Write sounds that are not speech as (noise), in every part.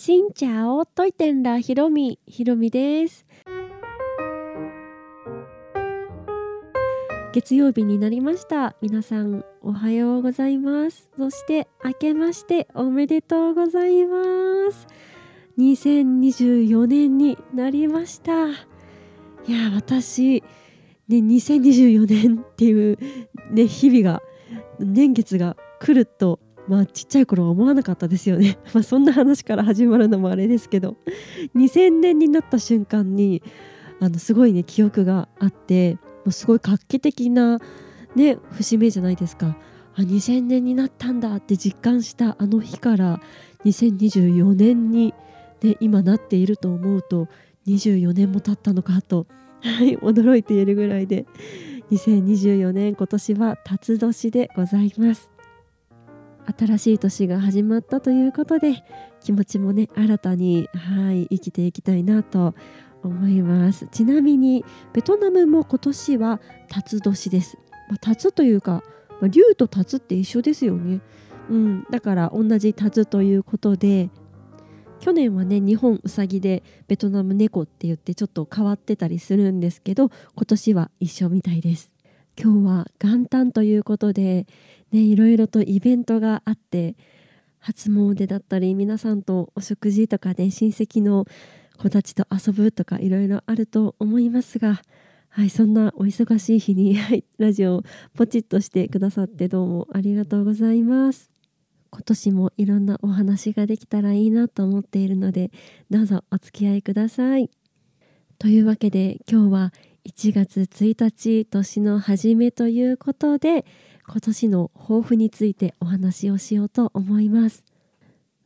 しんちゃおといてんらひろみ。ひろみです。月曜日になりました。皆さんおはようございます。そして明けましておめでとうございます。2024年になりました。いや私ね2024年っていうね日々が年月が来るとまあちっちゃい頃は思わなかったですよね。(laughs) まあそんな話から始まるのもあれですけど2000年になった瞬間にあのすごいね記憶があってもうすごい画期的なね節目じゃないですか。あ2000年になったんだって実感したあの日から2024年に、ね、今なっていると思うと24年も経ったのかと、驚いているぐらいで2024年今年は辰年でございます。新しい年が始まったということで気持ちもね新たにはい生きていきたいなと思います。ちなみにベトナムも今年は辰年です、まあ、辰というか、まあ、竜と辰って一緒ですよね。うんだから同じ辰ということで去年はね日本うさぎでベトナム猫って言ってちょっと変わってたりするんですけど今年は一緒みたいです。今日は元旦ということでね、いろいろとイベントがあって初詣だったり皆さんとお食事とかね親戚の子たちと遊ぶとかいろいろあると思いますが、はい、そんなお忙しい日に、(laughs) ラジオをポチッとしてくださってどうもありがとうございます。今年もいろんなお話ができたらいいなと思っているのでどうぞお付き合いください。というわけで今日は1月1日年の初めということで今年の抱負についてお話をしようと思います。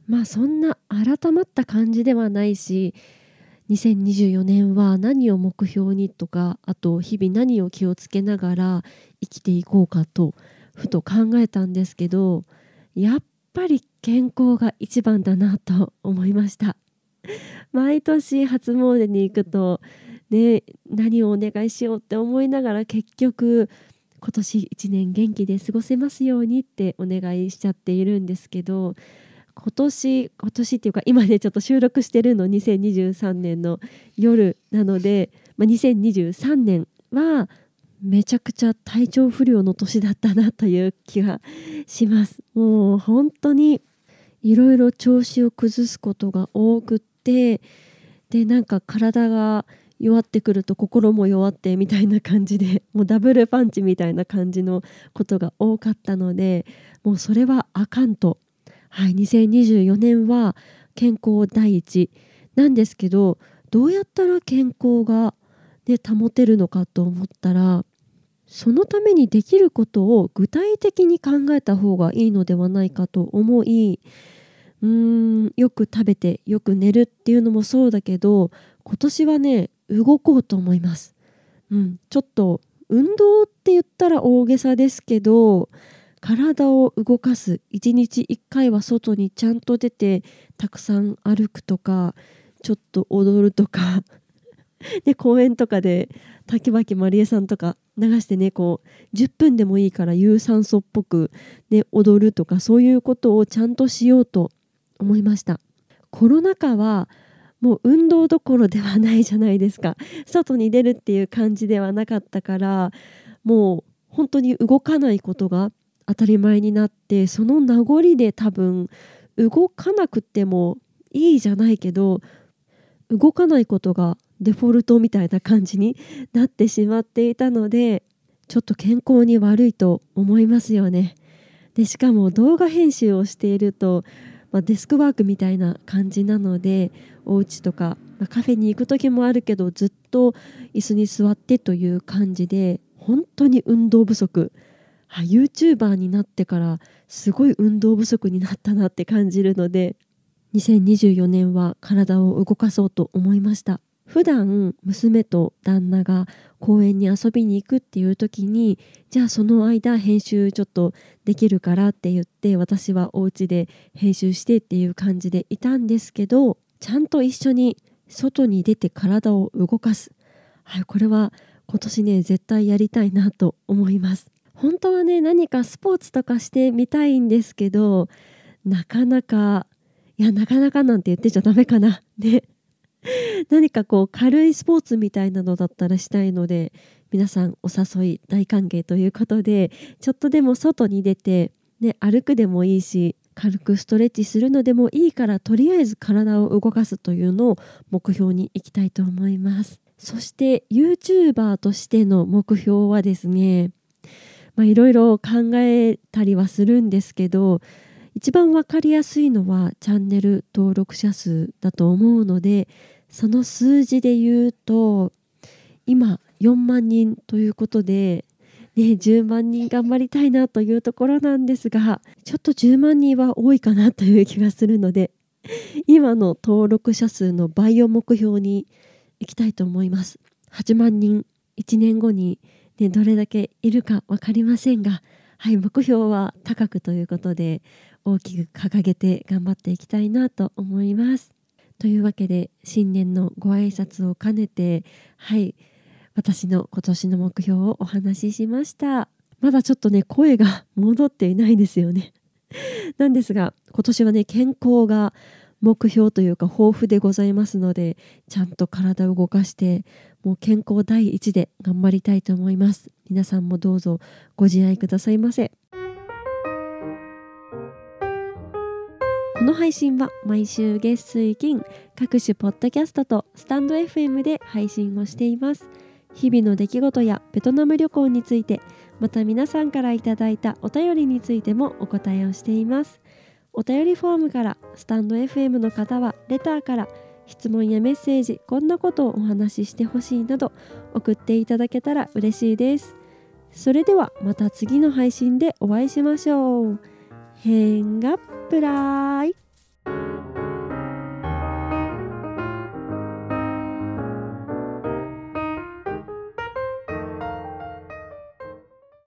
まあそんな改まった感じではないし2024年は何を目標にとかあと日々何を気をつけながら生きていこうかとふと考えたんですけどやっぱり健康が一番だなと思いました。毎年初詣に行くとね何をお願いしようって思いながら結局今年1年元気で過ごせますようにってお願いしちゃっているんですけど今年今年っていうか今ねちょっと収録してるの2023年の夜なので、まあ、2023年はめちゃくちゃ体調不良の年だったなという気がします。もう本当にいろいろ調子を崩すことが多くってでなんか体が弱ってくると心も弱ってみたいな感じで (laughs) もうダブルパンチみたいな感じのことが多かったのでもうそれはあかんと、はい、2024年は健康第一なんですけどどうやったら健康が、ね、保てるのかと思ったらそのためにできることを具体的に考えた方がいいのではないかと思いうーんよく食べてよく寝るっていうのもそうだけど今年はね動こうと思います。うん、ちょっと運動って言ったら大げさですけど体を動かす1日1回は外にちゃんと出てたくさん歩くとかちょっと踊るとかで (laughs) 公園とかで滝脇まりえさんとか流してねこう10分でもいいから有酸素っぽく、ね、踊るとかそういうことをちゃんとしようと思いました。コロナ禍はもう運動どころではないじゃないですか (laughs) 外に出るっていう感じではなかったからもう本当に動かないことが当たり前になってその名残で多分動かなくてもいいじゃないけど動かないことがデフォルトみたいな感じになってしまっていたのでちょっと健康に悪いと思いますよね。でしかも動画編集をしているとまあ、デスクワークみたいな感じなのでお家とか、まあ、カフェに行く時もあるけどずっと椅子に座ってという感じで本当に運動不足、YouTuber になってからすごい運動不足になったなって感じるので2024年は体を動かそうと思いました。普段娘と旦那が公園に遊びに行くっていう時にじゃあその間編集ちょっとできるからって言って私はお家で編集してっていう感じでいたんですけどちゃんと一緒に外に出て体を動かす、はい、これは今年ね絶対やりたいなと思います。本当はね何かスポーツとかしてみたいんですけどなかなかいやなかなかなんて言ってちゃダメかな。ね。(laughs) 何かこう軽いスポーツみたいなのだったらしたいので皆さんお誘い大歓迎ということでちょっとでも外に出て、ね、歩くでもいいし軽くストレッチするのでもいいからとりあえず体を動かすというのを目標にいきたいと思います。そして YouTuber としての目標はですねいろいろ考えたりはするんですけど一番分かりやすいのはチャンネル登録者数だと思うのでその数字で言うと今4万人ということで、ね、10万人頑張りたいなというところなんですがちょっと10万人は多いかなという気がするので今の登録者数の倍を目標にいきたいと思います。8万人1年後に、ね、どれだけいるか分かりませんが、はい、目標は高くということで大きく掲げて頑張っていきたいなと思います。というわけで新年のご挨拶を兼ねてはい私の今年の目標をお話ししました。まだちょっとね声が戻っていないんですよね。(laughs) なんですが今年はね健康が目標というか抱負でございますのでちゃんと体を動かしてもう健康第一で頑張りたいと思います。皆さんもどうぞご自愛くださいませ。この配信は毎週月水金各種ポッドキャストとスタンド FM で配信をしています。日々の出来事やベトナム旅行についてまた皆さんからいただいたお便りについてもお答えをしています。お便りフォームからスタンド FM の方はレターから質問やメッセージこんなことをお話ししてほしいなど送っていただけたら嬉しいです。それではまた次の配信でお会いしましょう。変がプライ